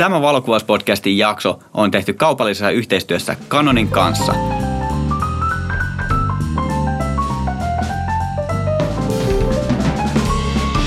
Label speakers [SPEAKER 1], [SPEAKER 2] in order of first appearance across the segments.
[SPEAKER 1] Tämä valokuvauspodcastin jakso on tehty kaupallisessa yhteistyössä Canonin kanssa.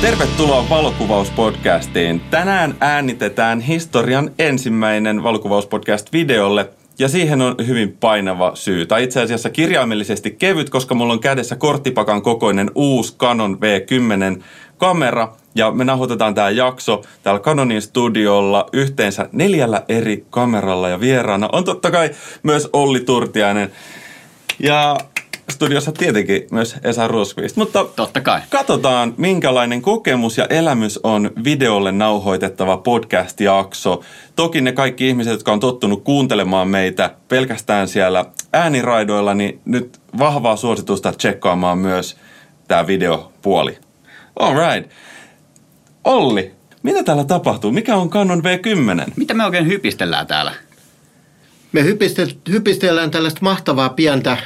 [SPEAKER 2] Tervetuloa valokuvauspodcastiin. Tänään äänitetään historian ensimmäinen valokuvauspodcast videolle ja siihen on hyvin painava syy. Tai itse asiassa kirjaimellisesti kevyt, koska mulla on kädessä korttipakan kokoinen uusi Canon V10 kamera. Ja me nauhoitetaan tämä jakso täällä Canonin studiolla yhteensä neljällä eri kameralla ja vieraana on totta kai myös Olli Turtiainen. Ja studiossa tietenkin myös Esa Rosqvist. Mutta
[SPEAKER 1] Totta kai.
[SPEAKER 2] katsotaan, minkälainen kokemus ja elämys on videolle nauhoitettava podcast-jakso. Toki ne kaikki ihmiset, jotka on tottunut kuuntelemaan meitä pelkästään siellä ääniraidoilla, niin nyt vahvaa suositusta tsekkaamaan myös tämä videopuoli. All right. Olli, mitä täällä tapahtuu? Mikä on Canon V10?
[SPEAKER 1] Mitä me oikein hypistellään täällä?
[SPEAKER 3] Me hypistel- hypistellään tällaista mahtavaa pientä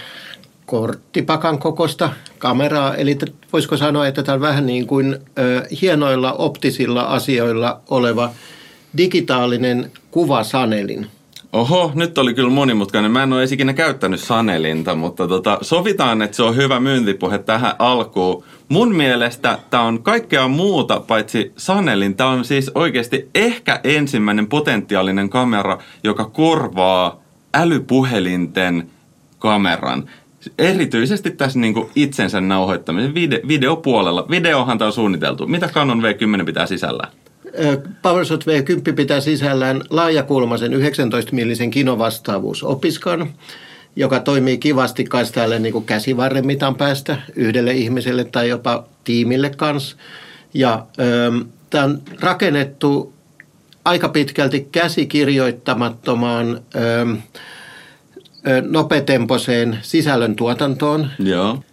[SPEAKER 3] korttipakan kokosta kameraa. Eli t- voisiko sanoa, että tämä on vähän niin kuin ö, hienoilla optisilla asioilla oleva digitaalinen kuvasanelin.
[SPEAKER 2] Oho, nyt oli kyllä monimutkainen. Mä en ole edes ikinä käyttänyt sanelinta, mutta tota, sovitaan, että se on hyvä myyntipuhe tähän alkuun. Mun mielestä tämä on kaikkea muuta paitsi sanelin. Tämä on siis oikeasti ehkä ensimmäinen potentiaalinen kamera, joka korvaa älypuhelinten kameran. Erityisesti tässä niinku itsensä nauhoittamisen vide- videopuolella. Videohan tämä on suunniteltu. Mitä Canon V10 pitää sisällään?
[SPEAKER 3] PowerShot V10 pitää sisällään laajakulmaisen 19-millisen kinovastaavuusopiskan, joka toimii kivasti kanssa tälle niin käsivarren mitan päästä yhdelle ihmiselle tai jopa tiimille kanssa. Ja tämä on rakennettu aika pitkälti käsikirjoittamattomaan ö, ö, nopetemposeen sisällöntuotantoon.
[SPEAKER 2] Joo.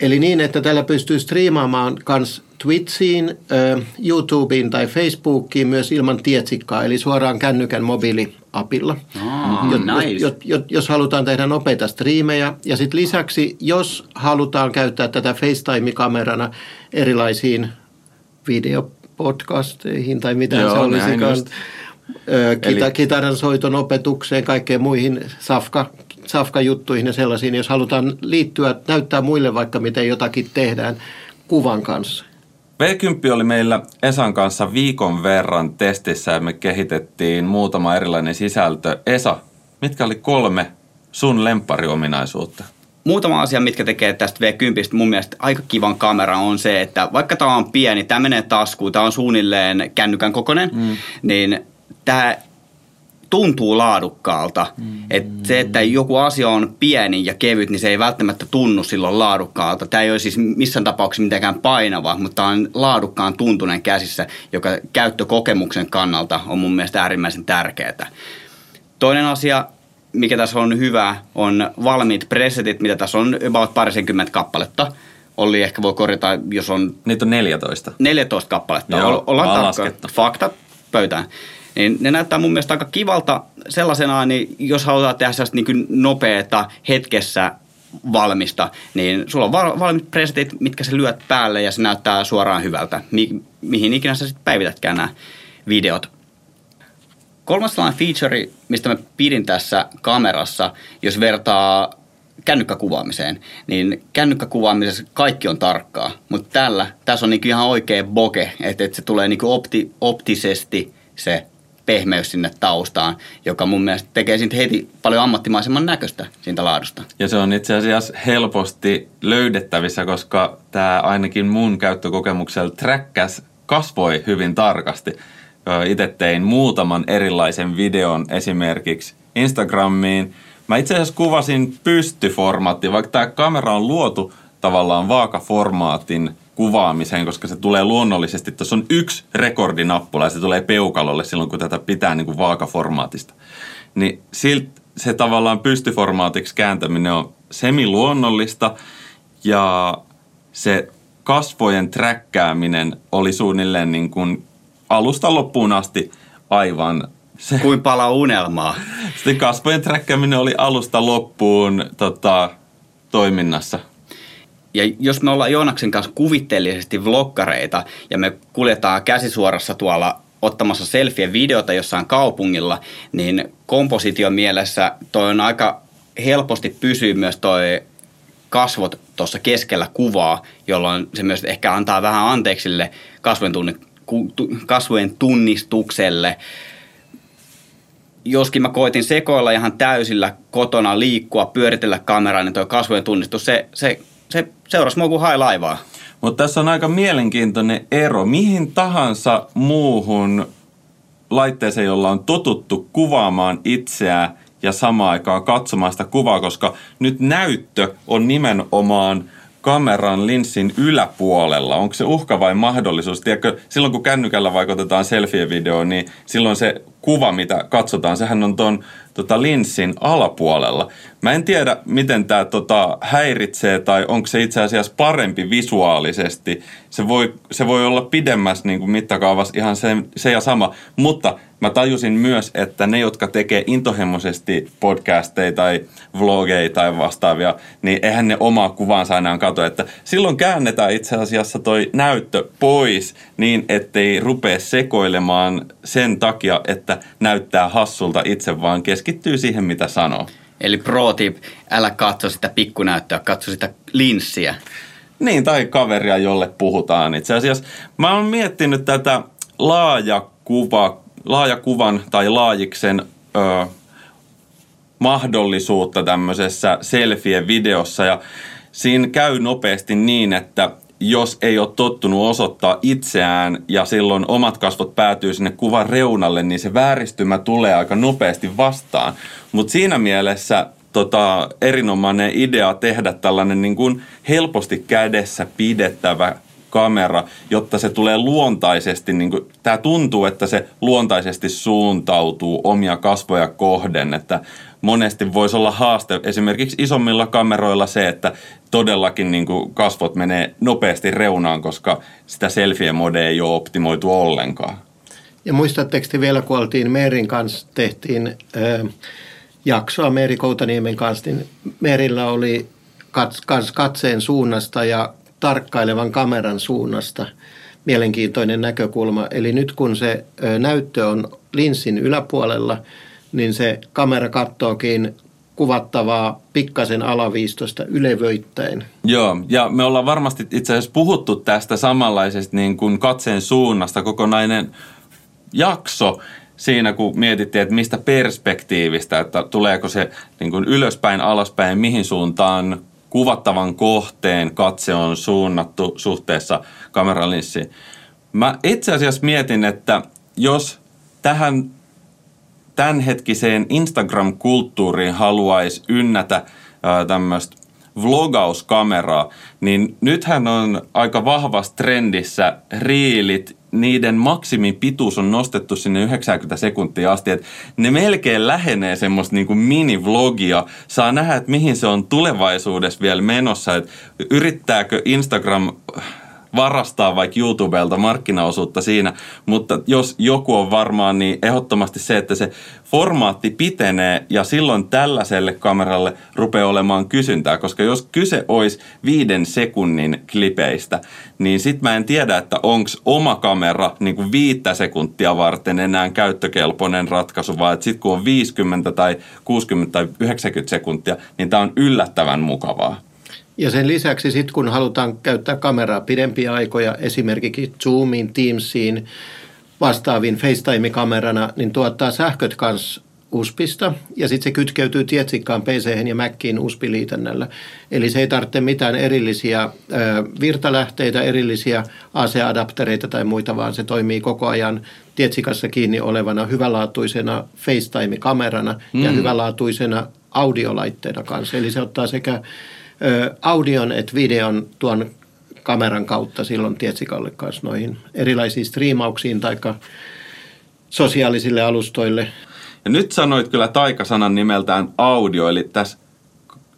[SPEAKER 3] Eli niin, että tällä pystyy striimaamaan kans Twitchiin, ö, YouTubeen tai Facebookiin myös ilman tietsikkaa, eli suoraan kännykän mobiiliapilla.
[SPEAKER 1] Oh,
[SPEAKER 3] Jot-
[SPEAKER 1] nice.
[SPEAKER 3] jos, jos, jos halutaan tehdä nopeita striimejä. Ja sitten lisäksi, jos halutaan käyttää tätä FaceTime-kamerana erilaisiin videopodcasteihin tai mitä
[SPEAKER 2] Joo,
[SPEAKER 3] se olisikaan, kita,
[SPEAKER 2] Eli-
[SPEAKER 3] kitaran soiton opetukseen, kaikkeen muihin safka, safka-juttuihin ja sellaisiin, jos halutaan liittyä, näyttää muille vaikka miten jotakin tehdään kuvan kanssa.
[SPEAKER 2] V10 oli meillä Esan kanssa viikon verran testissä ja me kehitettiin muutama erilainen sisältö. Esa, mitkä oli kolme sun lemppariominaisuutta?
[SPEAKER 1] Muutama asia, mitkä tekee tästä V10 mun mielestä aika kivan kamera on se, että vaikka tämä on pieni, tämä menee taskuun, tämä on suunnilleen kännykän kokoinen, mm. niin tämä tuntuu laadukkaalta. Mm. Et se, että joku asia on pieni ja kevyt, niin se ei välttämättä tunnu silloin laadukkaalta. Tämä ei ole siis missään tapauksessa mitenkään painava, mutta tämä on laadukkaan tuntunen käsissä, joka käyttökokemuksen kannalta on mun mielestä äärimmäisen tärkeää. Toinen asia, mikä tässä on hyvä, on valmiit presetit, mitä tässä on about parisenkymmentä kappaletta. Olli ehkä voi korjata, jos on
[SPEAKER 2] Niitä on 14.
[SPEAKER 1] 14 kappaletta.
[SPEAKER 2] Joo,
[SPEAKER 1] Ol- ollaan tarkka. Faktat pöytään. Niin ne näyttää mun mielestä aika kivalta sellaisenaan, niin jos halutaan tehdä sellaista niin nopeata hetkessä valmista, niin sulla on val- valmiit presetit, mitkä sä lyöt päälle ja se näyttää suoraan hyvältä, mi- mihin ikinä sä sitten päivitätkään nämä videot. Kolmas sellainen feature, mistä mä pidin tässä kamerassa, jos vertaa kännykkäkuvaamiseen, niin kännykkäkuvaamisessa kaikki on tarkkaa, mutta tällä, tässä on niinku ihan oikea boke, että, että se tulee niinku opti, optisesti se pehmeys sinne taustaan, joka mun mielestä tekee siitä heti paljon ammattimaisemman näköistä siitä laadusta.
[SPEAKER 2] Ja se on itse asiassa helposti löydettävissä, koska tämä ainakin mun käyttökokemuksella träkkäs kasvoi hyvin tarkasti. Itse tein muutaman erilaisen videon esimerkiksi Instagramiin. Mä itse asiassa kuvasin pystyformaattia, vaikka tämä kamera on luotu tavallaan vaakaformaatin kuvaamiseen, koska se tulee luonnollisesti. Tuossa on yksi rekordinappula ja se tulee peukalolle silloin, kun tätä pitää niin kuin vaakaformaatista. Niin silt, se tavallaan pystyformaatiksi kääntäminen on semiluonnollista ja se kasvojen träkkääminen oli suunnilleen niin kuin alusta loppuun asti aivan se,
[SPEAKER 1] Kuin palaa unelmaa.
[SPEAKER 2] sitten kasvojen träkkääminen oli alusta loppuun tota, toiminnassa.
[SPEAKER 1] Ja jos me ollaan Joonaksen kanssa kuvitteellisesti vloggareita ja me kuljetaan käsisuorassa tuolla ottamassa selfie videota jossain kaupungilla, niin komposition mielessä toi on aika helposti pysyy myös toi kasvot tuossa keskellä kuvaa, jolloin se myös ehkä antaa vähän anteeksi sille kasvojen, tunni, kasvojen tunnistukselle. Joskin mä koitin sekoilla ihan täysillä kotona liikkua, pyöritellä kameraa, niin tuo kasvojen tunnistus, se, se, se seurasi mua kuin hai laivaa.
[SPEAKER 2] Mutta tässä on aika mielenkiintoinen ero. Mihin tahansa muuhun laitteeseen, jolla on totuttu kuvaamaan itseään ja samaan aikaan katsomaan sitä kuvaa, koska nyt näyttö on nimenomaan kameran linssin yläpuolella? Onko se uhka vai mahdollisuus? Tiedätkö, silloin kun kännykällä vaikutetaan selfie-videoon, niin silloin se kuva, mitä katsotaan, sehän on tuon tota, linssin alapuolella. Mä en tiedä, miten tämä tota, häiritsee tai onko se itse asiassa parempi visuaalisesti. Se voi, se voi olla pidemmässä niin kuin mittakaavassa ihan se, se ja sama, mutta mä tajusin myös, että ne, jotka tekee intohimoisesti podcasteja tai vlogeja tai vastaavia, niin eihän ne omaa kuvansa enää kato. Että silloin käännetään itse asiassa toi näyttö pois niin, ettei rupea sekoilemaan sen takia, että näyttää hassulta itse, vaan keskittyy siihen, mitä sanoo.
[SPEAKER 1] Eli pro tip, älä katso sitä pikkunäyttöä, katso sitä linssiä.
[SPEAKER 2] Niin, tai kaveria, jolle puhutaan itse asiassa. Mä oon miettinyt tätä laajakuva, laajakuvan tai laajiksen ö, mahdollisuutta tämmöisessä selfie-videossa. Ja siinä käy nopeasti niin, että jos ei ole tottunut osoittaa itseään ja silloin omat kasvot päätyy sinne kuvan reunalle, niin se vääristymä tulee aika nopeasti vastaan. Mutta siinä mielessä tota, erinomainen idea tehdä tällainen niin kuin helposti kädessä pidettävä kamera, jotta se tulee luontaisesti, niin kuin, tämä tuntuu, että se luontaisesti suuntautuu omia kasvoja kohden, että monesti voisi olla haaste esimerkiksi isommilla kameroilla se, että todellakin niin kuin kasvot menee nopeasti reunaan, koska sitä selfie-mode ei ole optimoitu ollenkaan.
[SPEAKER 3] Ja muistatteko te vielä, kun oltiin Meerin kanssa, tehtiin ö, jaksoa Meeri Koutaniemen kanssa, niin Meerillä oli kats, katseen suunnasta ja tarkkailevan kameran suunnasta mielenkiintoinen näkökulma. Eli nyt kun se ö, näyttö on linssin yläpuolella, niin se kamera kattookin kuvattavaa pikkasen alaviistosta ylevöittäen.
[SPEAKER 2] Joo, ja me ollaan varmasti itse asiassa puhuttu tästä samanlaisesta niin kuin katseen suunnasta kokonainen jakso siinä, kun mietittiin, että mistä perspektiivistä, että tuleeko se niin kuin ylöspäin, alaspäin, mihin suuntaan kuvattavan kohteen katse on suunnattu suhteessa kameralinssiin. Mä itse asiassa mietin, että jos tähän tämänhetkiseen Instagram-kulttuuriin haluaisi ynnätä tämmöistä vlogauskameraa, niin nythän on aika vahvassa trendissä riilit, niiden maksimipituus on nostettu sinne 90 sekuntia asti, että ne melkein lähenee semmoista niin mini-vlogia. Saa nähdä, että mihin se on tulevaisuudessa vielä menossa, että yrittääkö Instagram varastaa vaikka YouTubelta markkinaosuutta siinä, mutta jos joku on varmaan, niin ehdottomasti se, että se formaatti pitenee ja silloin tällaiselle kameralle rupeaa olemaan kysyntää, koska jos kyse olisi viiden sekunnin klipeistä, niin sit mä en tiedä, että onko oma kamera niin kuin viittä sekuntia varten enää käyttökelpoinen ratkaisu, vaan että sitten kun on 50 tai 60 tai 90 sekuntia, niin tämä on yllättävän mukavaa.
[SPEAKER 3] Ja sen lisäksi sitten kun halutaan käyttää kameraa pidempiä aikoja, esimerkiksi Zoomiin, Teamsiin, vastaaviin FaceTime-kamerana, niin tuottaa sähköt kanssa USPista ja sitten se kytkeytyy tietsikkaan pc ja Mackiin USB-liitännällä. Eli se ei tarvitse mitään erillisiä ö, virtalähteitä, erillisiä AC-adaptereita tai muita, vaan se toimii koko ajan tietsikassa kiinni olevana hyvälaatuisena FaceTime-kamerana mm. ja hyvälaatuisena audiolaitteena kanssa. Eli se ottaa sekä audion että videon tuon kameran kautta silloin Tietsikalle kanssa noihin erilaisiin striimauksiin tai sosiaalisille alustoille.
[SPEAKER 2] Ja nyt sanoit kyllä taikasanan nimeltään audio, eli tässä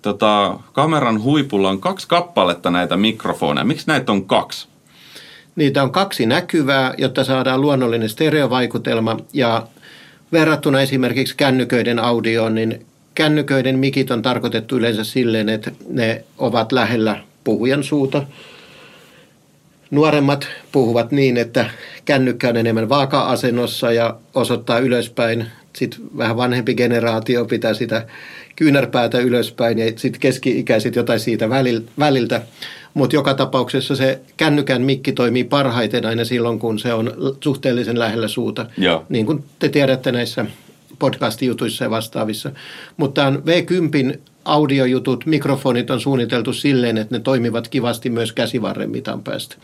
[SPEAKER 2] tota, kameran huipulla on kaksi kappaletta näitä mikrofoneja. Miksi näitä on kaksi?
[SPEAKER 3] Niitä on kaksi näkyvää, jotta saadaan luonnollinen stereovaikutelma ja verrattuna esimerkiksi kännyköiden audioon, niin kännyköiden mikit on tarkoitettu yleensä silleen, että ne ovat lähellä puhujan suuta. Nuoremmat puhuvat niin, että kännykkä on enemmän vaaka-asennossa ja osoittaa ylöspäin. Sitten vähän vanhempi generaatio pitää sitä kyynärpäätä ylöspäin ja sitten keski-ikäiset jotain siitä väliltä. Mutta joka tapauksessa se kännykän mikki toimii parhaiten aina silloin, kun se on suhteellisen lähellä suuta.
[SPEAKER 2] Joo.
[SPEAKER 3] Niin kuin te tiedätte näissä podcast-jutuissa ja vastaavissa. Mutta tämän V10 audiojutut, mikrofonit on suunniteltu silleen, että ne toimivat kivasti myös käsivarren mitan päästä.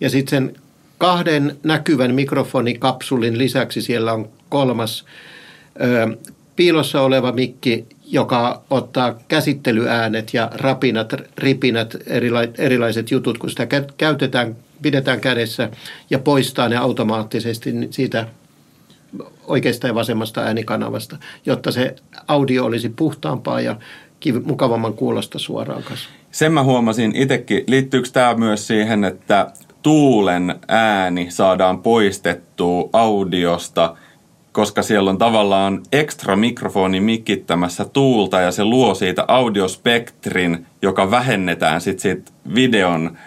[SPEAKER 3] Ja sitten sen kahden näkyvän mikrofonikapsulin lisäksi siellä on kolmas ö, piilossa oleva mikki, joka ottaa käsittelyäänet ja rapinat, ripinät, erila- erilaiset jutut, kun sitä käytetään, pidetään kädessä ja poistaa ne automaattisesti siitä oikeasta ja vasemmasta äänikanavasta, jotta se audio olisi puhtaampaa ja mukavamman kuulosta suoraan kanssa.
[SPEAKER 2] Sen mä huomasin itsekin. Liittyykö tämä myös siihen, että tuulen ääni saadaan poistettua audiosta, koska siellä on tavallaan ekstra mikrofoni mikittämässä tuulta ja se luo siitä audiospektrin, joka vähennetään sitten siitä videon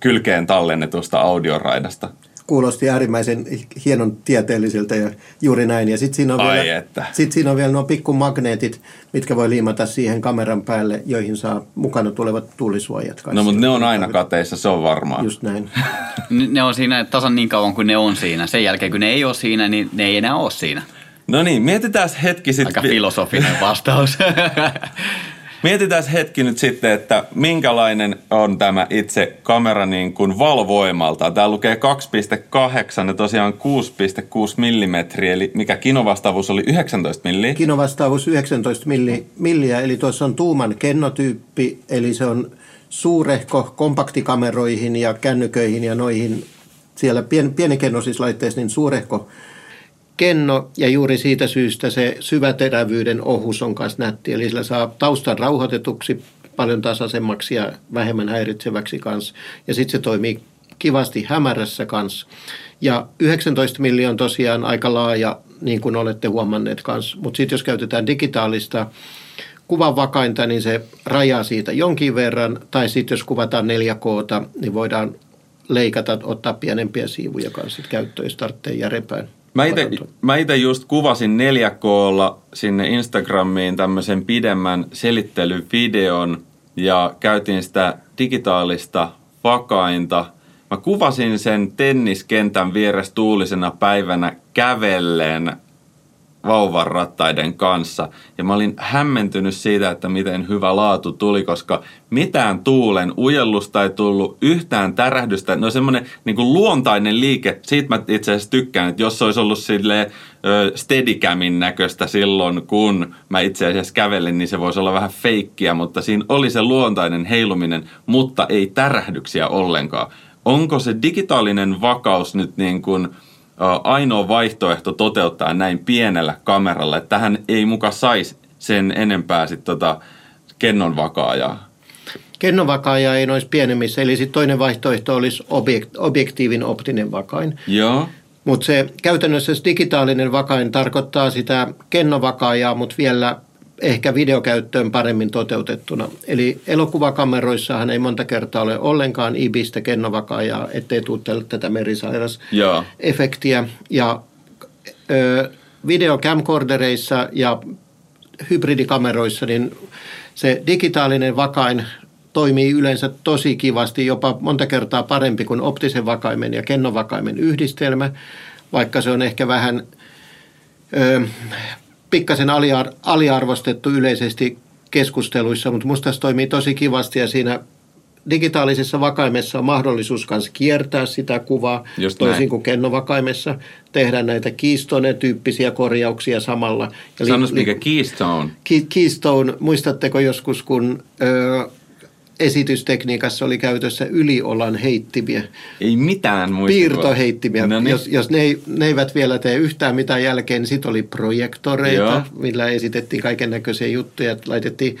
[SPEAKER 2] kylkeen tallennetusta audioraidasta
[SPEAKER 3] kuulosti äärimmäisen hienon tieteelliseltä ja juuri näin. Ja sitten siinä, on
[SPEAKER 2] Ai
[SPEAKER 3] vielä,
[SPEAKER 2] että.
[SPEAKER 3] sit siinä on vielä nuo pikkumagneetit, mitkä voi liimata siihen kameran päälle, joihin saa mukana tulevat tuulisuojat.
[SPEAKER 2] No mutta ne on aina kateissa, se on varmaa.
[SPEAKER 3] Just näin.
[SPEAKER 1] ne on siinä tasan niin kauan kuin ne on siinä. Sen jälkeen kun ne ei ole siinä, niin ne ei enää ole siinä.
[SPEAKER 2] No niin, mietitään hetki sitten.
[SPEAKER 1] Aika filosofinen vastaus.
[SPEAKER 2] Mietitään hetki nyt sitten, että minkälainen on tämä itse kamera niin kuin valovoimalta. Tämä lukee 2,8 ja tosiaan 6,6 mm, eli mikä kinovastaavuus oli 19 milliä?
[SPEAKER 3] Kinovastaavuus 19 milli, milliä, eli tuossa on tuuman kennotyyppi, eli se on suurehko kompaktikameroihin ja kännyköihin ja noihin siellä pien, pienikennoisissa laitteissa niin suurehko kenno ja juuri siitä syystä se syväterävyyden ohus on myös nätti. Eli sillä saa taustan rauhoitetuksi paljon tasaisemmaksi ja vähemmän häiritseväksi kanssa. Ja sitten se toimii kivasti hämärässä kanssa. Ja 19 miljoonaa on tosiaan aika laaja, niin kuin olette huomanneet kanssa. Mutta sitten jos käytetään digitaalista kuvan vakainta, niin se rajaa siitä jonkin verran. Tai sitten jos kuvataan 4K, niin voidaan leikata, ottaa pienempiä siivuja kanssa käyttöön, jos
[SPEAKER 2] Mä itse just kuvasin 4 k sinne Instagramiin tämmöisen pidemmän selittelyvideon ja käytiin sitä digitaalista vakainta. Mä kuvasin sen tenniskentän vieressä tuulisena päivänä kävellen vauvan rattaiden kanssa. Ja mä olin hämmentynyt siitä, että miten hyvä laatu tuli, koska mitään tuulen ujellusta ei tullut, yhtään tärähdystä. No semmoinen niin luontainen liike, siitä mä itse asiassa tykkään, että jos se olisi ollut sille steadicamin näköistä silloin, kun mä itse asiassa kävelin, niin se voisi olla vähän feikkiä, mutta siinä oli se luontainen heiluminen, mutta ei tärähdyksiä ollenkaan. Onko se digitaalinen vakaus nyt niin kuin – ainoa vaihtoehto toteuttaa näin pienellä kameralla, että tähän ei muka saisi sen enempää sit tota kennonvakaajaa.
[SPEAKER 3] Kennonvakaaja ei noissa pienemmissä, eli sitten toinen vaihtoehto olisi objekt, objektiivin optinen vakain.
[SPEAKER 2] Joo.
[SPEAKER 3] Mutta se käytännössä digitaalinen vakain tarkoittaa sitä kennovakaajaa, mutta vielä ehkä videokäyttöön paremmin toteutettuna. Eli elokuvakameroissahan ei monta kertaa ole ollenkaan ibistä kennovakaajaa, ettei tule tätä merisairasefektiä. Ja ö, videocamcordereissa ja hybridikameroissa niin se digitaalinen vakain toimii yleensä tosi kivasti, jopa monta kertaa parempi kuin optisen vakaimen ja kennovakaimen yhdistelmä, vaikka se on ehkä vähän ö, pikkasen aliar- aliarvostettu yleisesti keskusteluissa, mutta musta se toimii tosi kivasti ja siinä digitaalisessa vakaimessa on mahdollisuus myös kiertää sitä kuvaa,
[SPEAKER 2] Just
[SPEAKER 3] toisin
[SPEAKER 2] näin.
[SPEAKER 3] kuin kennovakaimessa, tehdä näitä keystone-tyyppisiä korjauksia samalla.
[SPEAKER 2] Ja Sanois mikä keystone?
[SPEAKER 3] Keystone, muistatteko joskus, kun ö, esitystekniikassa oli käytössä yliolan heittimiä.
[SPEAKER 2] Ei mitään muista.
[SPEAKER 3] Piirtoheittimiä. No niin. Jos, jos ne, ei, ne eivät vielä tee yhtään mitään jälkeen, niin sitten oli projektoreita, Joo. millä esitettiin kaiken näköisiä juttuja. Laitettiin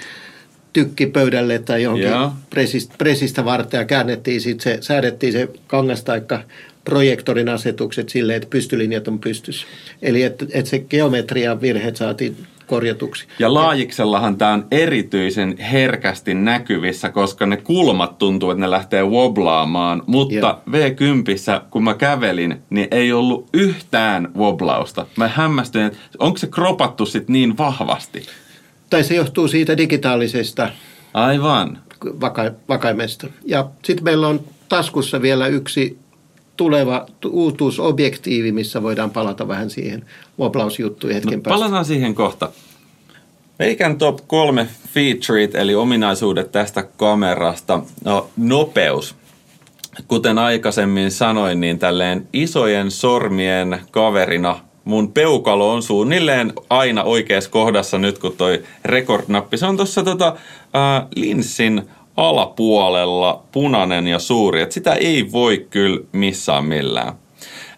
[SPEAKER 3] tykki pöydälle tai johonkin presistä, presistä varten ja käännettiin sit se, säädettiin se kangas taikka projektorin asetukset silleen, että pystylinjat on pystyssä. Eli että, että se geometrian virheet saatiin korjatuksi.
[SPEAKER 2] Ja laajiksellahan tämä on erityisen herkästi näkyvissä, koska ne kulmat tuntuu, että ne lähtee woblaamaan. Mutta
[SPEAKER 3] Joo.
[SPEAKER 2] V10, kun mä kävelin, niin ei ollut yhtään woblausta. Mä hämmästyin, että onko se kropattu sit niin vahvasti?
[SPEAKER 3] Tai se johtuu siitä digitaalisesta
[SPEAKER 2] Aivan.
[SPEAKER 3] vaka- vakaimesta. Ja sitten meillä on taskussa vielä yksi tuleva tu- uutuusobjektiivi, missä voidaan palata vähän siihen woblausjuttuun hetken
[SPEAKER 2] No,
[SPEAKER 3] päästä.
[SPEAKER 2] palataan siihen kohta. Veikän top kolme featuret, eli ominaisuudet tästä kamerasta. No, nopeus. Kuten aikaisemmin sanoin, niin tälleen isojen sormien kaverina mun peukalo on suunnilleen aina oikeassa kohdassa nyt, kun toi rekordnappi. Se on tuossa tota, äh, linssin alapuolella punainen ja suuri, että sitä ei voi kyllä missään millään.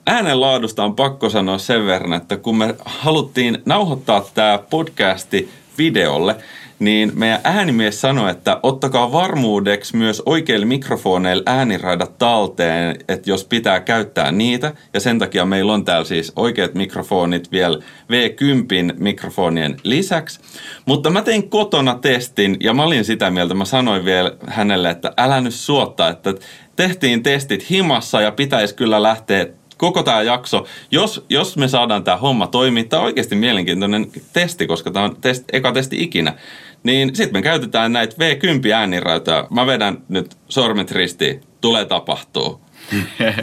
[SPEAKER 2] Äänenlaadusta on pakko sanoa sen verran, että kun me haluttiin nauhoittaa tämä podcasti videolle, niin meidän äänimies sanoi, että ottakaa varmuudeksi myös oikeille mikrofoneille ääniraidat talteen, että jos pitää käyttää niitä. Ja sen takia meillä on täällä siis oikeat mikrofonit vielä V10 mikrofonien lisäksi. Mutta mä tein kotona testin ja mä olin sitä mieltä, mä sanoin vielä hänelle, että älä nyt suottaa, että tehtiin testit himassa ja pitäisi kyllä lähteä koko tämä jakso, jos, jos me saadaan tämä homma toimia, tämä on oikeasti mielenkiintoinen testi, koska tämä on test, eka testi ikinä, niin sitten me käytetään näitä V10 äänirautoja. Mä vedän nyt sormet ristiin, tulee tapahtuu.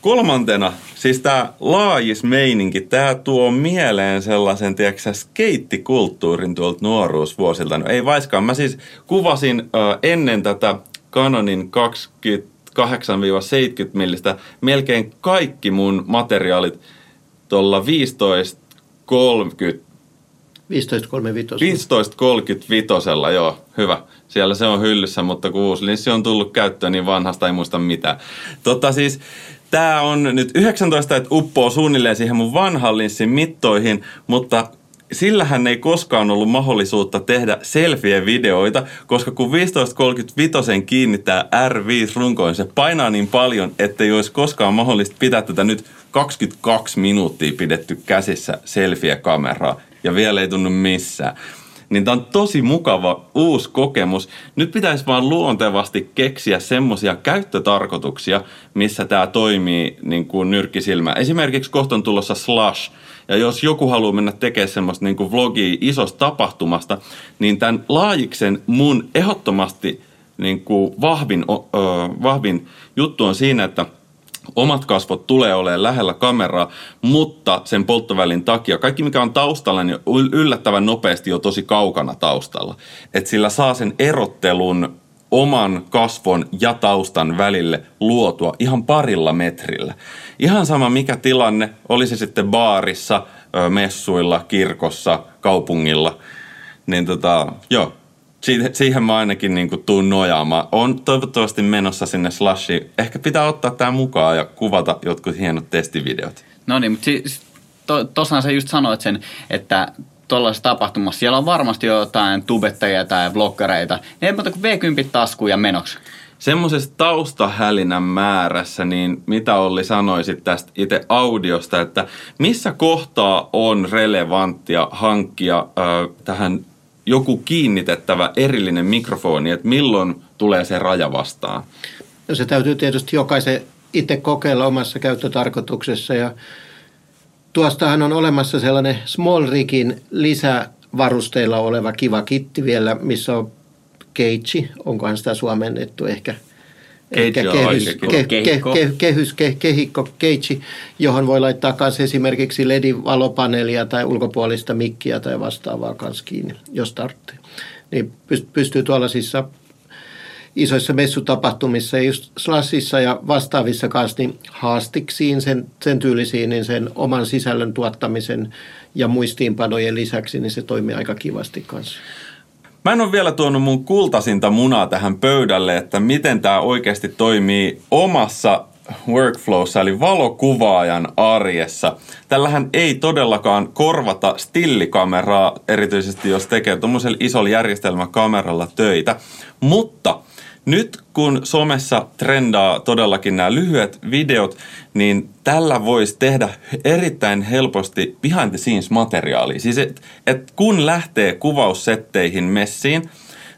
[SPEAKER 2] Kolmantena, siis tämä laajis meininki, tämä tuo mieleen sellaisen, tiedätkö skeittikulttuurin tuolta nuoruusvuosilta. No ei vaiskaan, mä siis kuvasin ö, ennen tätä Canonin 28-70 millistä melkein kaikki mun materiaalit tuolla 15 30
[SPEAKER 3] 15.35.
[SPEAKER 2] 15.35, joo, hyvä. Siellä se on hyllyssä, mutta kun uusi linssi on tullut käyttöön, niin vanhasta ei muista mitään. Tota siis, tää on nyt 19, että uppoo suunnilleen siihen mun vanhan linssin mittoihin, mutta sillähän ei koskaan ollut mahdollisuutta tehdä selfie-videoita, koska kun 15.35 kiinnittää R5-runkoon, se painaa niin paljon, ettei olisi koskaan mahdollista pitää tätä nyt 22 minuuttia pidetty käsissä selfie-kameraa, ja vielä ei tunnu missään. Niin tämä on tosi mukava uusi kokemus. Nyt pitäisi vaan luontevasti keksiä semmoisia käyttötarkoituksia, missä tämä toimii niin kuin nyrkkisilmä. Esimerkiksi kohta on tulossa Slash, ja jos joku haluaa mennä tekemään semmoista niin kuin vlogia isosta tapahtumasta, niin tämän laajiksen mun ehdottomasti niin kuin vahvin, ö, vahvin juttu on siinä, että omat kasvot tulee olemaan lähellä kameraa, mutta sen polttovälin takia kaikki mikä on taustalla, niin yllättävän nopeasti jo tosi kaukana taustalla. Että sillä saa sen erottelun oman kasvon ja taustan välille luotua ihan parilla metrillä. Ihan sama mikä tilanne, olisi sitten baarissa, messuilla, kirkossa, kaupungilla, niin tota, joo, siihen, siihen mä ainakin niin kuin tuun nojaamaan. On toivottavasti menossa sinne Slashiin. Ehkä pitää ottaa tämä mukaan ja kuvata jotkut hienot testivideot.
[SPEAKER 1] No niin, mutta siis, to, tossahan sä just sanoit sen, että tuollaisessa tapahtumassa siellä on varmasti jotain tubettajia tai vloggereita. Ne ei muuta kuin V10 taskuun ja menoksi.
[SPEAKER 2] Semmoisessa taustahälinän määrässä, niin mitä Olli sanoisit tästä itse audiosta, että missä kohtaa on relevanttia hankkia äh, tähän joku kiinnitettävä erillinen mikrofoni, että milloin tulee se raja vastaan?
[SPEAKER 3] No se täytyy tietysti jokaisen itse kokeilla omassa käyttötarkoituksessa ja tuostahan on olemassa sellainen Small Rigin lisävarusteilla oleva kiva kitti vielä, missä on keitsi, onkohan sitä suomennettu ehkä.
[SPEAKER 2] On
[SPEAKER 3] kehys, ke, ke, ke, kehys, ke, kehikko, johon voi laittaa myös esimerkiksi LED-valopaneelia tai ulkopuolista mikkiä tai vastaavaa kanssa kiinni, jos tarvitsee. Niin pyst- pystyy tuollaisissa isoissa messutapahtumissa, ja just Slashissa ja vastaavissa kanssa, niin haastiksiin, sen, sen tyylisiin, niin sen oman sisällön tuottamisen ja muistiinpanojen lisäksi, niin se toimii aika kivasti kanssa.
[SPEAKER 2] Mä en ole vielä tuonut mun kultasinta munaa tähän pöydälle, että miten tämä oikeasti toimii omassa workflowssa, eli valokuvaajan arjessa. Tällähän ei todellakaan korvata stillikameraa, erityisesti jos tekee tuommoisella isolla järjestelmäkameralla töitä, mutta nyt kun somessa trendaa todellakin nämä lyhyet videot, niin tällä voisi tehdä erittäin helposti behind the scenes materiaalia. Siis et, et kun lähtee kuvaussetteihin messiin,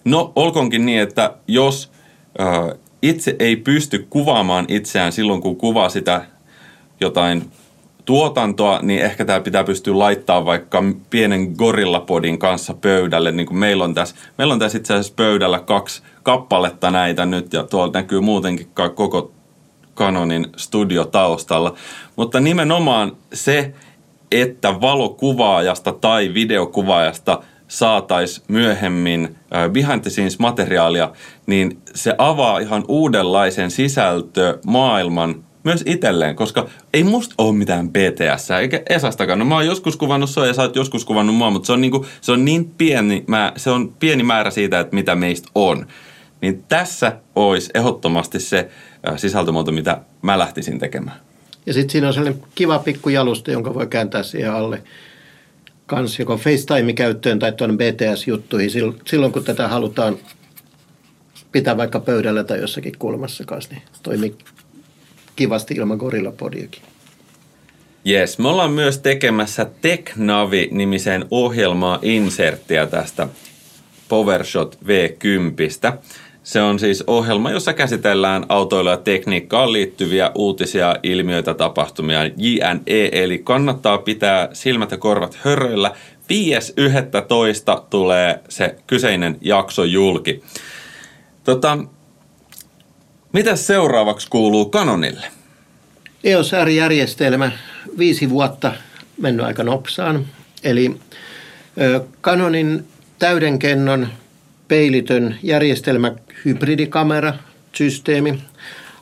[SPEAKER 2] no olkoonkin niin, että jos ö, itse ei pysty kuvaamaan itseään silloin, kun kuvaa sitä jotain tuotantoa, niin ehkä tämä pitää pystyä laittaa vaikka pienen gorillapodin kanssa pöydälle, niin kuin meillä on tässä, meillä on tässä itse asiassa pöydällä kaksi kappaletta näitä nyt, ja tuolta näkyy muutenkin koko Canonin studio taustalla. Mutta nimenomaan se, että valokuvaajasta tai videokuvaajasta saataisiin myöhemmin behind the scenes materiaalia, niin se avaa ihan uudenlaisen sisältömaailman myös itselleen, koska ei musta ole mitään BTS, eikä Esastakaan. No mä oon joskus kuvannut sua ja sä oot joskus kuvannut mua, mutta se on, niinku, se on niin pieni, mä, se on pieni määrä siitä, että mitä meistä on. Niin tässä olisi ehdottomasti se sisältömuoto, mitä mä lähtisin tekemään.
[SPEAKER 3] Ja sitten siinä on sellainen kiva pikku jalusta, jonka voi kääntää siihen alle kans joko FaceTime-käyttöön tai tuonne BTS-juttuihin silloin, kun tätä halutaan pitää vaikka pöydällä tai jossakin kulmassa kanssa, niin toimii kivasti ilman Gorillapodiakin.
[SPEAKER 2] Yes, me ollaan myös tekemässä TechNavi-nimiseen ohjelmaa inserttiä tästä PowerShot V10. Se on siis ohjelma, jossa käsitellään autoilla ja tekniikkaan liittyviä uutisia, ilmiöitä, tapahtumia, JNE, eli kannattaa pitää silmät ja korvat höröillä. 5.11. tulee se kyseinen jakso julki. Tota, mitä seuraavaksi kuuluu Canonille?
[SPEAKER 3] EOS R-järjestelmä, viisi vuotta mennyt aika nopsaan. Eli Canonin täydenkennon peilitön järjestelmä hybridikamera systeemi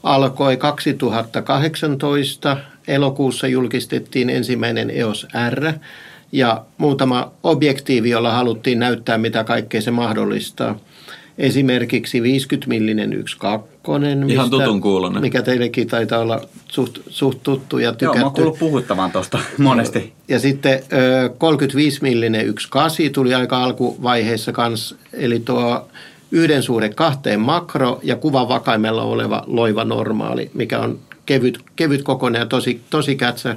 [SPEAKER 3] alkoi 2018. Elokuussa julkistettiin ensimmäinen EOS R ja muutama objektiivi, jolla haluttiin näyttää, mitä kaikkea se mahdollistaa – Esimerkiksi 50-millinen 1.2.
[SPEAKER 2] Mistä, Ihan tutun kuulonen.
[SPEAKER 3] Mikä teillekin taitaa olla suht, suht tuttu ja tykätty. Joo,
[SPEAKER 1] mä oon kuullut puhuttavan tuosta monesti.
[SPEAKER 3] Ja sitten 35-millinen 1.8 tuli aika alkuvaiheessa kanssa, eli tuo yhden suhde kahteen makro ja kuvan vakaimella oleva loiva normaali, mikä on kevyt, kevyt kokoinen ja tosi, tosi kätsä.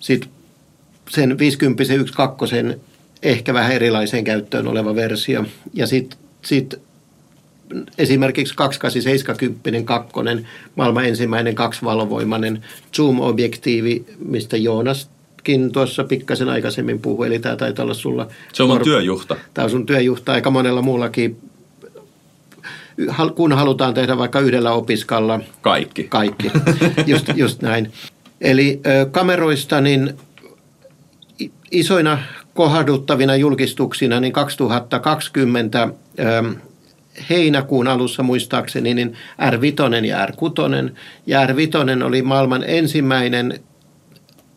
[SPEAKER 3] Sitten sen 50 1.2 ehkä vähän erilaiseen käyttöön oleva versio. Ja sitten sit esimerkiksi 2870 kakkonen, maailman ensimmäinen kaksivalvoimainen zoom-objektiivi, mistä Joonaskin tuossa pikkasen aikaisemmin puhui, eli tämä taitaa olla sulla...
[SPEAKER 2] Se on mun työjuhta.
[SPEAKER 3] Tämä on sun työjuhta, aika monella muullakin kun halutaan tehdä vaikka yhdellä opiskalla.
[SPEAKER 2] Kaikki.
[SPEAKER 3] Kaikki, just, just näin. Eli kameroista niin isoina kohduttavina julkistuksina niin 2020 heinäkuun alussa muistaakseni niin R5 ja R6. Ja R5 oli maailman ensimmäinen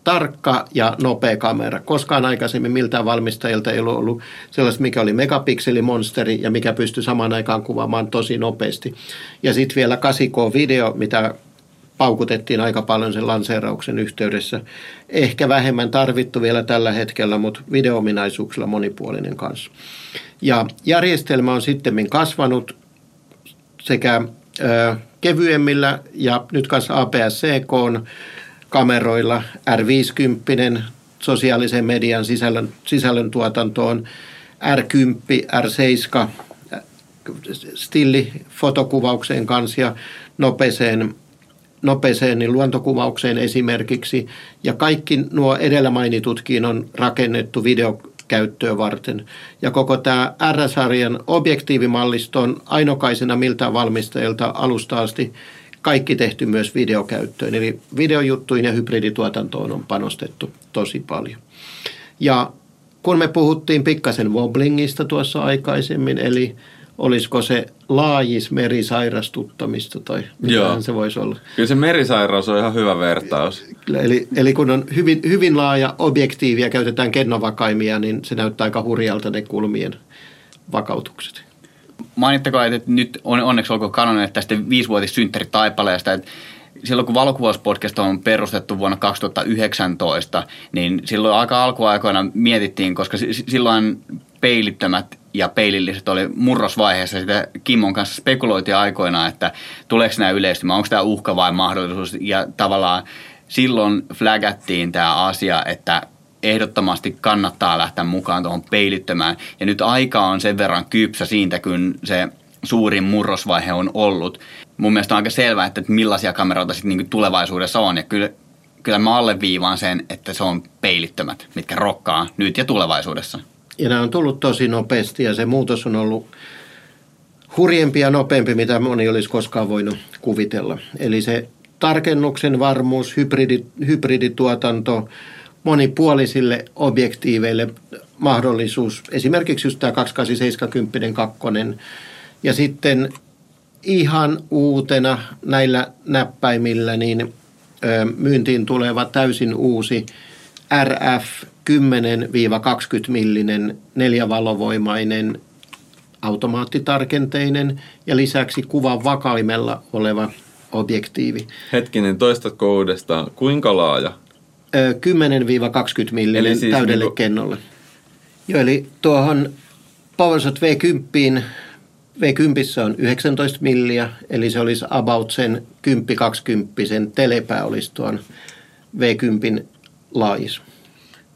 [SPEAKER 3] tarkka ja nopea kamera. Koskaan aikaisemmin miltään valmistajilta ei ollut ollut sellaista, mikä oli megapikselimonsteri ja mikä pystyi samaan aikaan kuvaamaan tosi nopeasti. Ja sitten vielä 8K-video, mitä paukutettiin aika paljon sen lanseerauksen yhteydessä. Ehkä vähemmän tarvittu vielä tällä hetkellä, mutta videoominaisuuksilla monipuolinen kanssa. Ja järjestelmä on sitten kasvanut sekä ö, kevyemmillä ja nyt kanssa APS-C kameroilla R50 sosiaalisen median sisällön, sisällön tuotantoon, R10, R7 stilli fotokuvaukseen kanssa ja nopeeseen nopeeseen niin luontokuvaukseen esimerkiksi. Ja kaikki nuo edellä mainitutkin on rakennettu videokäyttöä varten. Ja koko tämä R-sarjan objektiivimallisto on ainokaisena miltä valmistajilta alusta asti kaikki tehty myös videokäyttöön. Eli videojuttuihin ja hybridituotantoon on panostettu tosi paljon. Ja kun me puhuttiin pikkasen wobblingista tuossa aikaisemmin, eli olisiko se laajis merisairastuttamista tai mitä se voisi olla.
[SPEAKER 2] Kyllä se merisairaus on ihan hyvä vertaus.
[SPEAKER 3] Eli, eli kun on hyvin, hyvin laaja objektiivi ja käytetään kennovakaimia, niin se näyttää aika hurjalta ne kulmien vakautukset.
[SPEAKER 1] Mainittakaa, että nyt on, onneksi olkoon Canon tästä viisivuotissynttäri taipaleesta, että silloin kun valokuvauspodcast on perustettu vuonna 2019, niin silloin aika alkuaikoina mietittiin, koska silloin peilittömät ja peililliset oli murrosvaiheessa. Sitä Kimmon kanssa spekuloitiin aikoinaan, että tuleeko nämä yleistymään, onko tämä uhka vai mahdollisuus. Ja tavallaan silloin flagattiin tämä asia, että ehdottomasti kannattaa lähteä mukaan tuohon peilittömään. Ja nyt aika on sen verran kypsä siitä, kun se suurin murrosvaihe on ollut. Mun mielestä on aika selvää, että millaisia kameroita sitten niin tulevaisuudessa on. Ja kyllä, kyllä mä alleviivaan sen, että se on peilittömät, mitkä rokkaa nyt ja tulevaisuudessa.
[SPEAKER 3] Ja nämä on tullut tosi nopeasti ja se muutos on ollut hurjempi ja nopeampi, mitä moni olisi koskaan voinut kuvitella. Eli se tarkennuksen varmuus, hybridi, hybridituotanto, monipuolisille objektiiveille mahdollisuus, esimerkiksi just tämä 2870 kakkonen, ja sitten ihan uutena näillä näppäimillä niin myyntiin tuleva täysin uusi RF 10-20 millinen neljävalovoimainen automaattitarkenteinen ja lisäksi kuvan vakaimella oleva objektiivi.
[SPEAKER 2] Hetkinen, toistatko uudestaan, kuinka laaja?
[SPEAKER 3] 10-20 millinen siis täydelle niinku... kennolle. Joo, eli tuohon PowerShot V10 V10 on 19 milliä, eli se olisi about sen 10-20 sen telepää olisi tuon V10 laajis.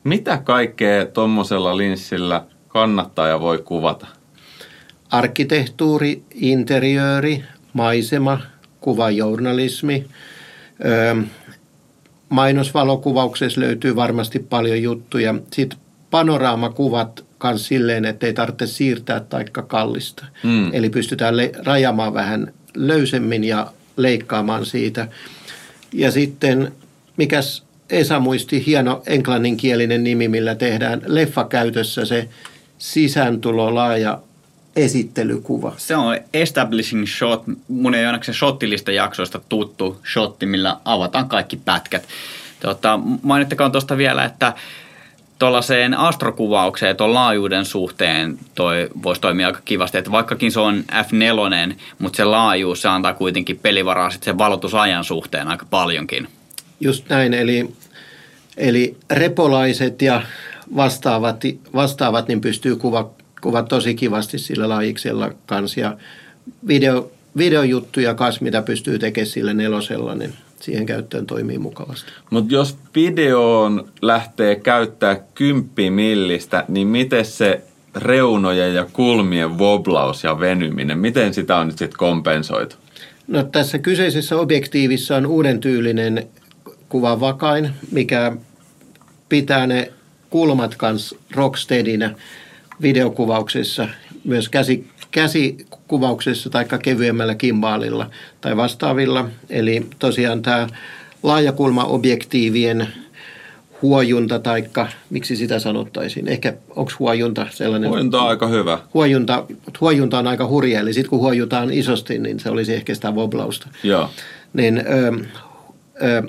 [SPEAKER 2] Mitä kaikkea tuommoisella linssillä kannattaa ja voi kuvata?
[SPEAKER 3] Arkkitehtuuri, interiööri, maisema, kuvajournalismi. Öö, mainosvalokuvauksessa löytyy varmasti paljon juttuja. Sitten panoraamakuvat myös silleen, että ei tarvitse siirtää taikka kallista. Mm. Eli pystytään le- rajamaan vähän löysemmin ja leikkaamaan siitä. Ja sitten, mikäs Esa muisti, hieno englanninkielinen nimi, millä tehdään leffakäytössä se sisääntulo laaja esittelykuva.
[SPEAKER 1] Se on establishing shot. Mun ei ainakaan shottilista jaksoista tuttu shotti, millä avataan kaikki pätkät. Tota, mainittakoon tuosta vielä, että tuollaiseen astrokuvaukseen tuon laajuuden suhteen toi voisi toimia aika kivasti, että vaikkakin se on F4, mutta se laajuus se antaa kuitenkin pelivaraa sitten sen valotusajan suhteen aika paljonkin.
[SPEAKER 3] Just näin, eli, eli repolaiset ja vastaavat, vastaavat niin pystyy kuva, kuva tosi kivasti sillä laajiksella kanssa ja video, videojuttuja kanssa, mitä pystyy tekemään sillä nelosella, niin – siihen käyttöön toimii mukavasti.
[SPEAKER 2] Mutta jos videoon lähtee käyttää 10 millistä, niin miten se reunojen ja kulmien woblaus ja venyminen, miten sitä on nyt sitten kompensoitu?
[SPEAKER 3] No tässä kyseisessä objektiivissa on uuden tyylinen kuvavakain, mikä pitää ne kulmat kanssa rocksteadinä videokuvauksessa, myös käsi, käsikuvauksessa tai kevyemmällä kimbaalilla tai vastaavilla. Eli tosiaan tämä laajakulmaobjektiivien huojunta taikka miksi sitä sanottaisiin. Ehkä onko huojunta sellainen?
[SPEAKER 2] Huojunta on aika hyvä.
[SPEAKER 3] Huojunta, huojunta on aika hurja, eli sitten kun huojutaan isosti, niin se olisi ehkä sitä woblausta.
[SPEAKER 2] Joo.
[SPEAKER 3] Niin ö, ö,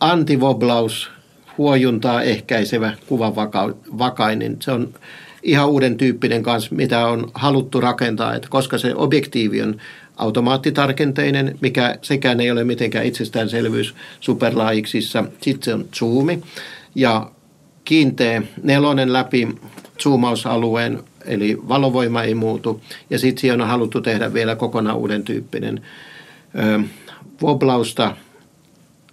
[SPEAKER 3] antivoblaus, huojuntaa ehkäisevä kuvavakainen, se on ihan uuden tyyppinen kanssa, mitä on haluttu rakentaa, että koska se objektiivi on automaattitarkenteinen, mikä sekään ei ole mitenkään itsestäänselvyys superlaajiksissa. Sitten se on zoomi ja kiinteä nelonen läpi zoomausalueen, eli valovoima ei muutu. Ja sitten siihen on haluttu tehdä vielä kokonaan uuden tyyppinen ö, woblausta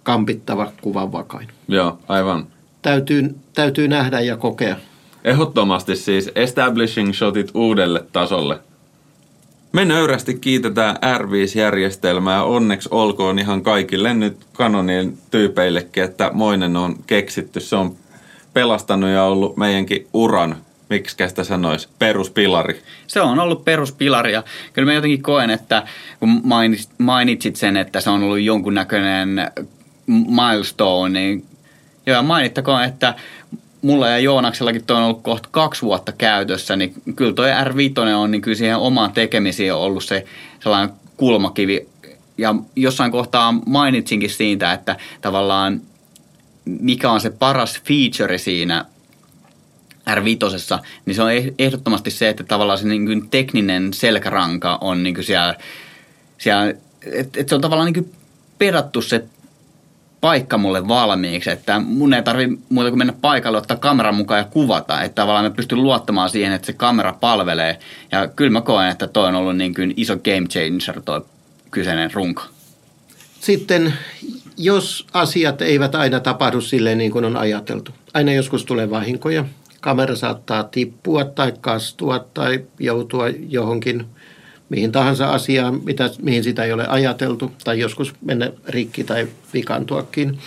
[SPEAKER 3] kampittava kuvan vakain.
[SPEAKER 2] Joo, aivan.
[SPEAKER 3] Täytyy, täytyy nähdä ja kokea.
[SPEAKER 2] Ehdottomasti siis establishing shotit uudelle tasolle. Me nöyrästi kiitetään R5-järjestelmää. Onneksi olkoon ihan kaikille nyt Canonin tyypeillekin, että moinen on keksitty. Se on pelastanut ja ollut meidänkin uran miksi sitä sanoisi, peruspilari.
[SPEAKER 1] Se on ollut peruspilari ja kyllä mä jotenkin koen, että kun mainitsit sen, että se on ollut jonkunnäköinen milestone, niin joo, mainittakoon, että mulla ja Joonaksellakin toi on ollut kohta kaksi vuotta käytössä, niin kyllä toi R5 on niin kyllä siihen omaan tekemisiin on ollut se sellainen kulmakivi. Ja jossain kohtaa mainitsinkin siitä, että tavallaan mikä on se paras feature siinä R5, niin se on ehdottomasti se, että tavallaan se niin kuin tekninen selkäranka on niin kuin siellä, siellä että, että se on tavallaan niin kuin pedattu se paikka mulle valmiiksi, että mun ei tarvi muuta kuin mennä paikalle, ottaa kameran mukaan ja kuvata, että tavallaan mä pystyn luottamaan siihen, että se kamera palvelee. Ja kyllä mä koen, että toi on ollut niin kuin iso game changer toi kyseinen runko.
[SPEAKER 3] Sitten jos asiat eivät aina tapahdu silleen niin kuin on ajateltu, aina joskus tulee vahinkoja, kamera saattaa tippua tai kastua tai joutua johonkin mihin tahansa asiaan, mitä, mihin sitä ei ole ajateltu, tai joskus mennä rikki tai vikantuakin. Niin,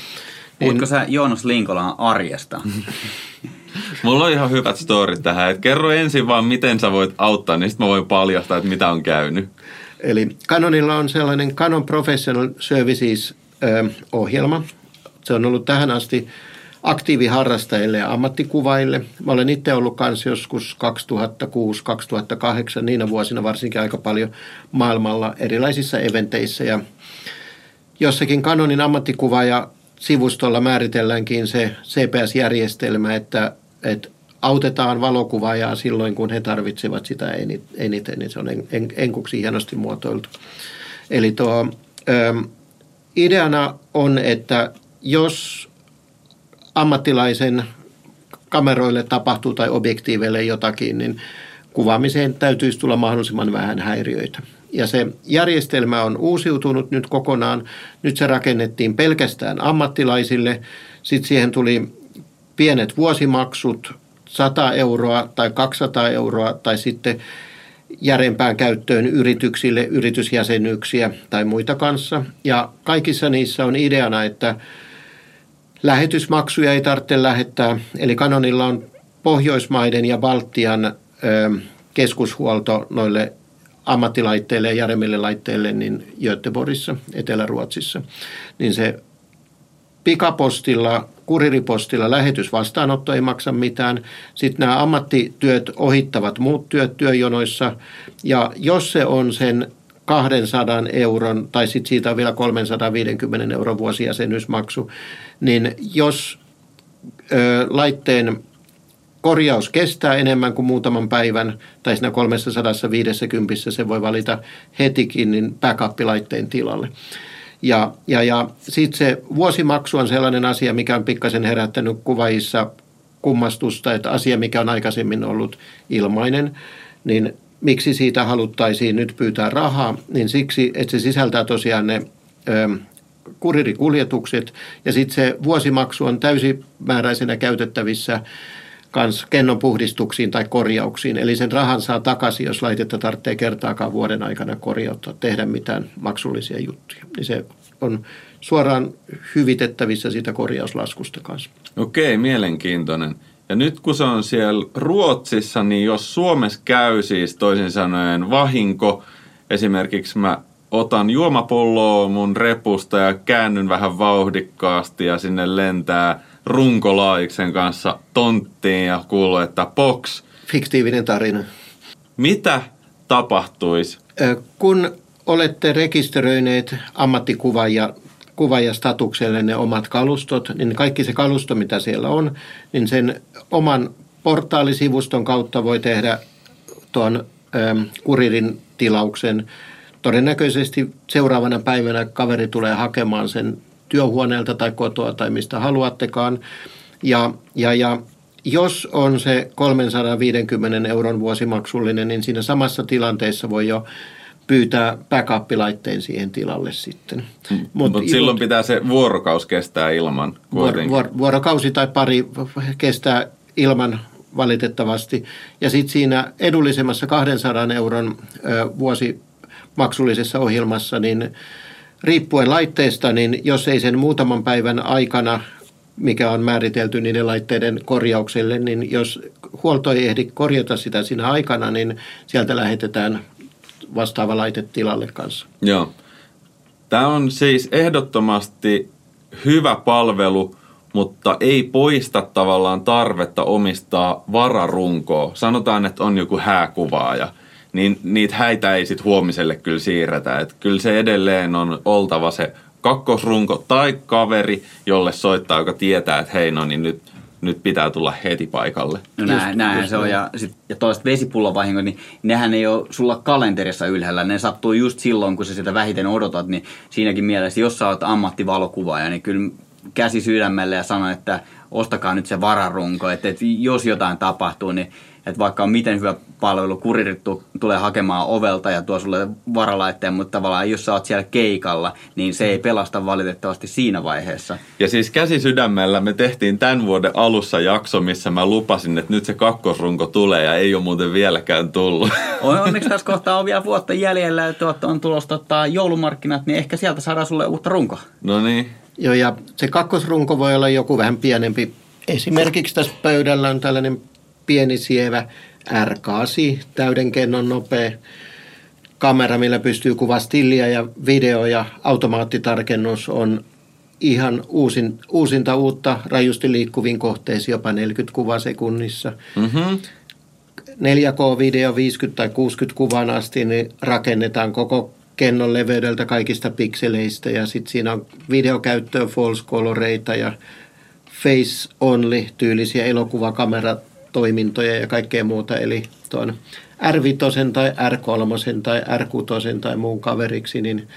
[SPEAKER 1] Puhutko sä Joonas Linkolan arjesta?
[SPEAKER 2] Mulla on ihan hyvät storit tähän. Et kerro ensin vaan, miten sä voit auttaa, niin sitten mä voin paljastaa, että mitä on käynyt.
[SPEAKER 3] Eli Canonilla on sellainen Canon Professional Services-ohjelma. Se on ollut tähän asti aktiiviharrastajille ja ammattikuvaille. Mä olen itse ollut kanssa joskus 2006-2008, niinä vuosina varsinkin aika paljon maailmalla erilaisissa eventeissä. Ja jossakin Canonin ammattikuvaaja sivustolla määritelläänkin se CPS-järjestelmä, että, että autetaan valokuvaajaa silloin, kun he tarvitsevat sitä eniten, niin se on en, en, enkuksi hienosti muotoiltu. Eli tuo, ö, ideana on, että jos ammattilaisen kameroille tapahtuu tai objektiiveille jotakin, niin kuvaamiseen täytyisi tulla mahdollisimman vähän häiriöitä. Ja se järjestelmä on uusiutunut nyt kokonaan. Nyt se rakennettiin pelkästään ammattilaisille. Sitten siihen tuli pienet vuosimaksut, 100 euroa tai 200 euroa tai sitten järempään käyttöön yrityksille, yritysjäsenyyksiä tai muita kanssa. Ja kaikissa niissä on ideana, että lähetysmaksuja ei tarvitse lähettää. Eli Canonilla on Pohjoismaiden ja Baltian keskushuolto noille ammattilaitteille ja järjemmille laitteille niin Göteborgissa, Etelä-Ruotsissa. Niin se pikapostilla, kuriripostilla lähetysvastaanotto ei maksa mitään. Sitten nämä ammattityöt ohittavat muut työt työjonoissa. Ja jos se on sen 200 euron, tai sitten siitä on vielä 350 euron vuosijäsenyysmaksu, niin jos ö, laitteen korjaus kestää enemmän kuin muutaman päivän, tai siinä 350 se voi valita hetikin niin backup-laitteen tilalle. Ja, ja, ja sitten se vuosimaksu on sellainen asia, mikä on pikkasen herättänyt kuvaissa kummastusta, että asia, mikä on aikaisemmin ollut ilmainen, niin miksi siitä haluttaisiin nyt pyytää rahaa, niin siksi, että se sisältää tosiaan ne ö, kuririkuljetukset ja sitten se vuosimaksu on täysimääräisenä käytettävissä kans kennon puhdistuksiin tai korjauksiin. Eli sen rahan saa takaisin, jos laitetta tarvitsee kertaakaan vuoden aikana korjauttaa, tehdä mitään maksullisia juttuja. Niin se on suoraan hyvitettävissä siitä korjauslaskusta kanssa.
[SPEAKER 2] Okei, mielenkiintoinen. Ja nyt kun se on siellä Ruotsissa, niin jos Suomessa käy siis toisin sanoen vahinko, esimerkiksi mä otan juomapulloa mun repusta ja käännyn vähän vauhdikkaasti ja sinne lentää runkolaiksen kanssa tonttiin ja kuuluu, että box.
[SPEAKER 3] Fiktiivinen tarina.
[SPEAKER 2] Mitä tapahtuisi?
[SPEAKER 3] Kun olette rekisteröineet ammattikuvaaja kuvaajastatukselle ne omat kalustot, niin kaikki se kalusto, mitä siellä on, niin sen oman portaalisivuston kautta voi tehdä tuon ähm, kuririn tilauksen. Todennäköisesti seuraavana päivänä kaveri tulee hakemaan sen työhuoneelta tai kotoa tai mistä haluattekaan. Ja, ja, ja jos on se 350 euron vuosimaksullinen, niin siinä samassa tilanteessa voi jo pyytää backup-laitteen siihen tilalle sitten.
[SPEAKER 2] Mutta Mut silloin pitää se vuorokaus kestää ilman
[SPEAKER 3] kuitenkin. Vuor, vuorokausi tai pari kestää ilman valitettavasti. Ja sitten siinä edullisemmassa 200 euron ö, vuosimaksullisessa ohjelmassa, niin riippuen laitteesta, niin jos ei sen muutaman päivän aikana mikä on määritelty niiden laitteiden korjaukselle, niin jos huolto ei ehdi korjata sitä siinä aikana, niin sieltä lähetetään vastaava laite tilalle kanssa.
[SPEAKER 2] Joo. Tämä on siis ehdottomasti hyvä palvelu, mutta ei poista tavallaan tarvetta omistaa vararunkoa. Sanotaan, että on joku hääkuvaaja, niin niitä häitä ei sitten huomiselle kyllä siirretä. Et kyllä se edelleen on oltava se kakkosrunko tai kaveri, jolle soittaa, joka tietää, että hei no niin nyt nyt pitää tulla heti paikalle.
[SPEAKER 1] No näin, näin se on. Ja, sit, ja toiset vesipullovahingot, niin nehän ei ole sulla kalenterissa ylhäällä. Ne sattuu just silloin, kun sä sitä vähiten odotat, niin siinäkin mielessä, jos sä oot ammattivalokuvaaja, niin kyllä käsi sydämelle ja sano, että ostakaa nyt se vararunko, että, että jos jotain tapahtuu, niin että vaikka on miten hyvä palvelu, kuririt tulee hakemaan ovelta ja tuo sulle varalaitteen, mutta tavallaan jos sä oot siellä keikalla, niin se ei pelasta valitettavasti siinä vaiheessa.
[SPEAKER 2] Ja siis käsi sydämellä me tehtiin tämän vuoden alussa jakso, missä mä lupasin, että nyt se kakkosrunko tulee ja ei ole muuten vieläkään tullut.
[SPEAKER 1] Onneksi tässä kohtaa on vielä vuotta jäljellä ja tuot on tulossa tota, joulumarkkinat, niin ehkä sieltä saadaan sulle uutta runkoa.
[SPEAKER 2] No niin.
[SPEAKER 3] Joo, ja se kakkosrunko voi olla joku vähän pienempi. Esimerkiksi tässä pöydällä on tällainen pieni sievä R8, täydenkennon nopea kamera, millä pystyy kuvaa stilliä ja video ja automaattitarkennus on ihan uusin, uusinta uutta rajusti liikkuviin kohteisiin, jopa 40 kuvaa sekunnissa. Mm-hmm. 4K-video 50 tai 60 kuvan asti, niin rakennetaan koko kennon leveydeltä kaikista pikseleistä ja sitten siinä on videokäyttöä, false coloreita ja face only tyylisiä elokuvakameratoimintoja ja kaikkea muuta. Eli tuon R5 tai R3 tai R6 tai muun kaveriksi, niin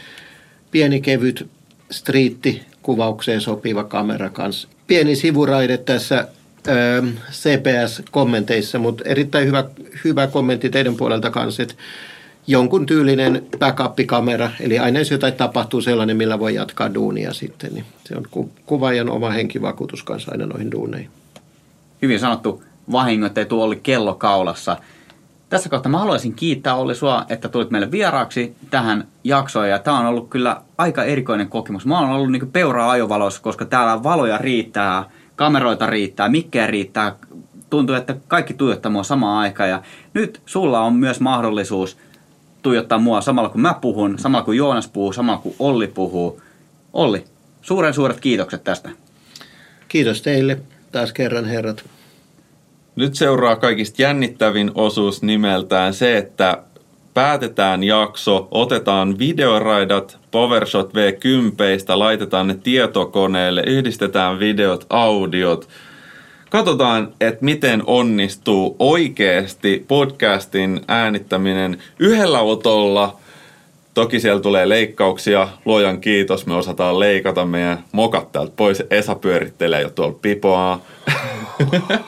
[SPEAKER 3] pieni kevyt striitti kuvaukseen sopiva kamera kanssa. Pieni sivuraide tässä CPS-kommenteissa, mutta erittäin hyvä, hyvä kommentti teidän puolelta kanssa, että jonkun tyylinen backup-kamera, eli aina jos jotain tapahtuu sellainen, millä voi jatkaa duunia sitten, niin se on ku, kuvaajan oma henkivakuutus kanssa aina noihin duuneihin.
[SPEAKER 1] Hyvin sanottu vahingot, ei tuo oli kello kaulassa. Tässä kohtaa mä haluaisin kiittää Olli sua, että tulit meille vieraaksi tähän jaksoon ja tämä on ollut kyllä aika erikoinen kokemus. Mä oon ollut niin peuraa ajovalossa, koska täällä valoja riittää, kameroita riittää, mikkejä riittää. Tuntuu, että kaikki tuijottaa mua samaan aikaan ja nyt sulla on myös mahdollisuus – tuijottaa mua samalla kun mä puhun, samalla kun Joonas puhuu, samalla kun Olli puhuu. Olli, suuren suuret kiitokset tästä.
[SPEAKER 3] Kiitos teille taas kerran herrat.
[SPEAKER 2] Nyt seuraa kaikista jännittävin osuus nimeltään se, että päätetään jakso, otetaan videoraidat PowerShot V10, laitetaan ne tietokoneelle, yhdistetään videot, audiot – katsotaan, että miten onnistuu oikeasti podcastin äänittäminen yhdellä otolla. Toki siellä tulee leikkauksia, luojan kiitos, me osataan leikata meidän mokat täältä pois. Esa pyörittelee jo tuolla pipoa. Okei,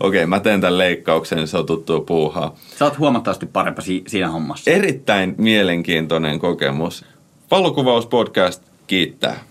[SPEAKER 2] okay, mä teen tämän leikkauksen, se on tuttu puuhaa.
[SPEAKER 1] Sä oot huomattavasti parempi si- siinä hommassa.
[SPEAKER 2] Erittäin mielenkiintoinen kokemus. Valokuvauspodcast kiittää.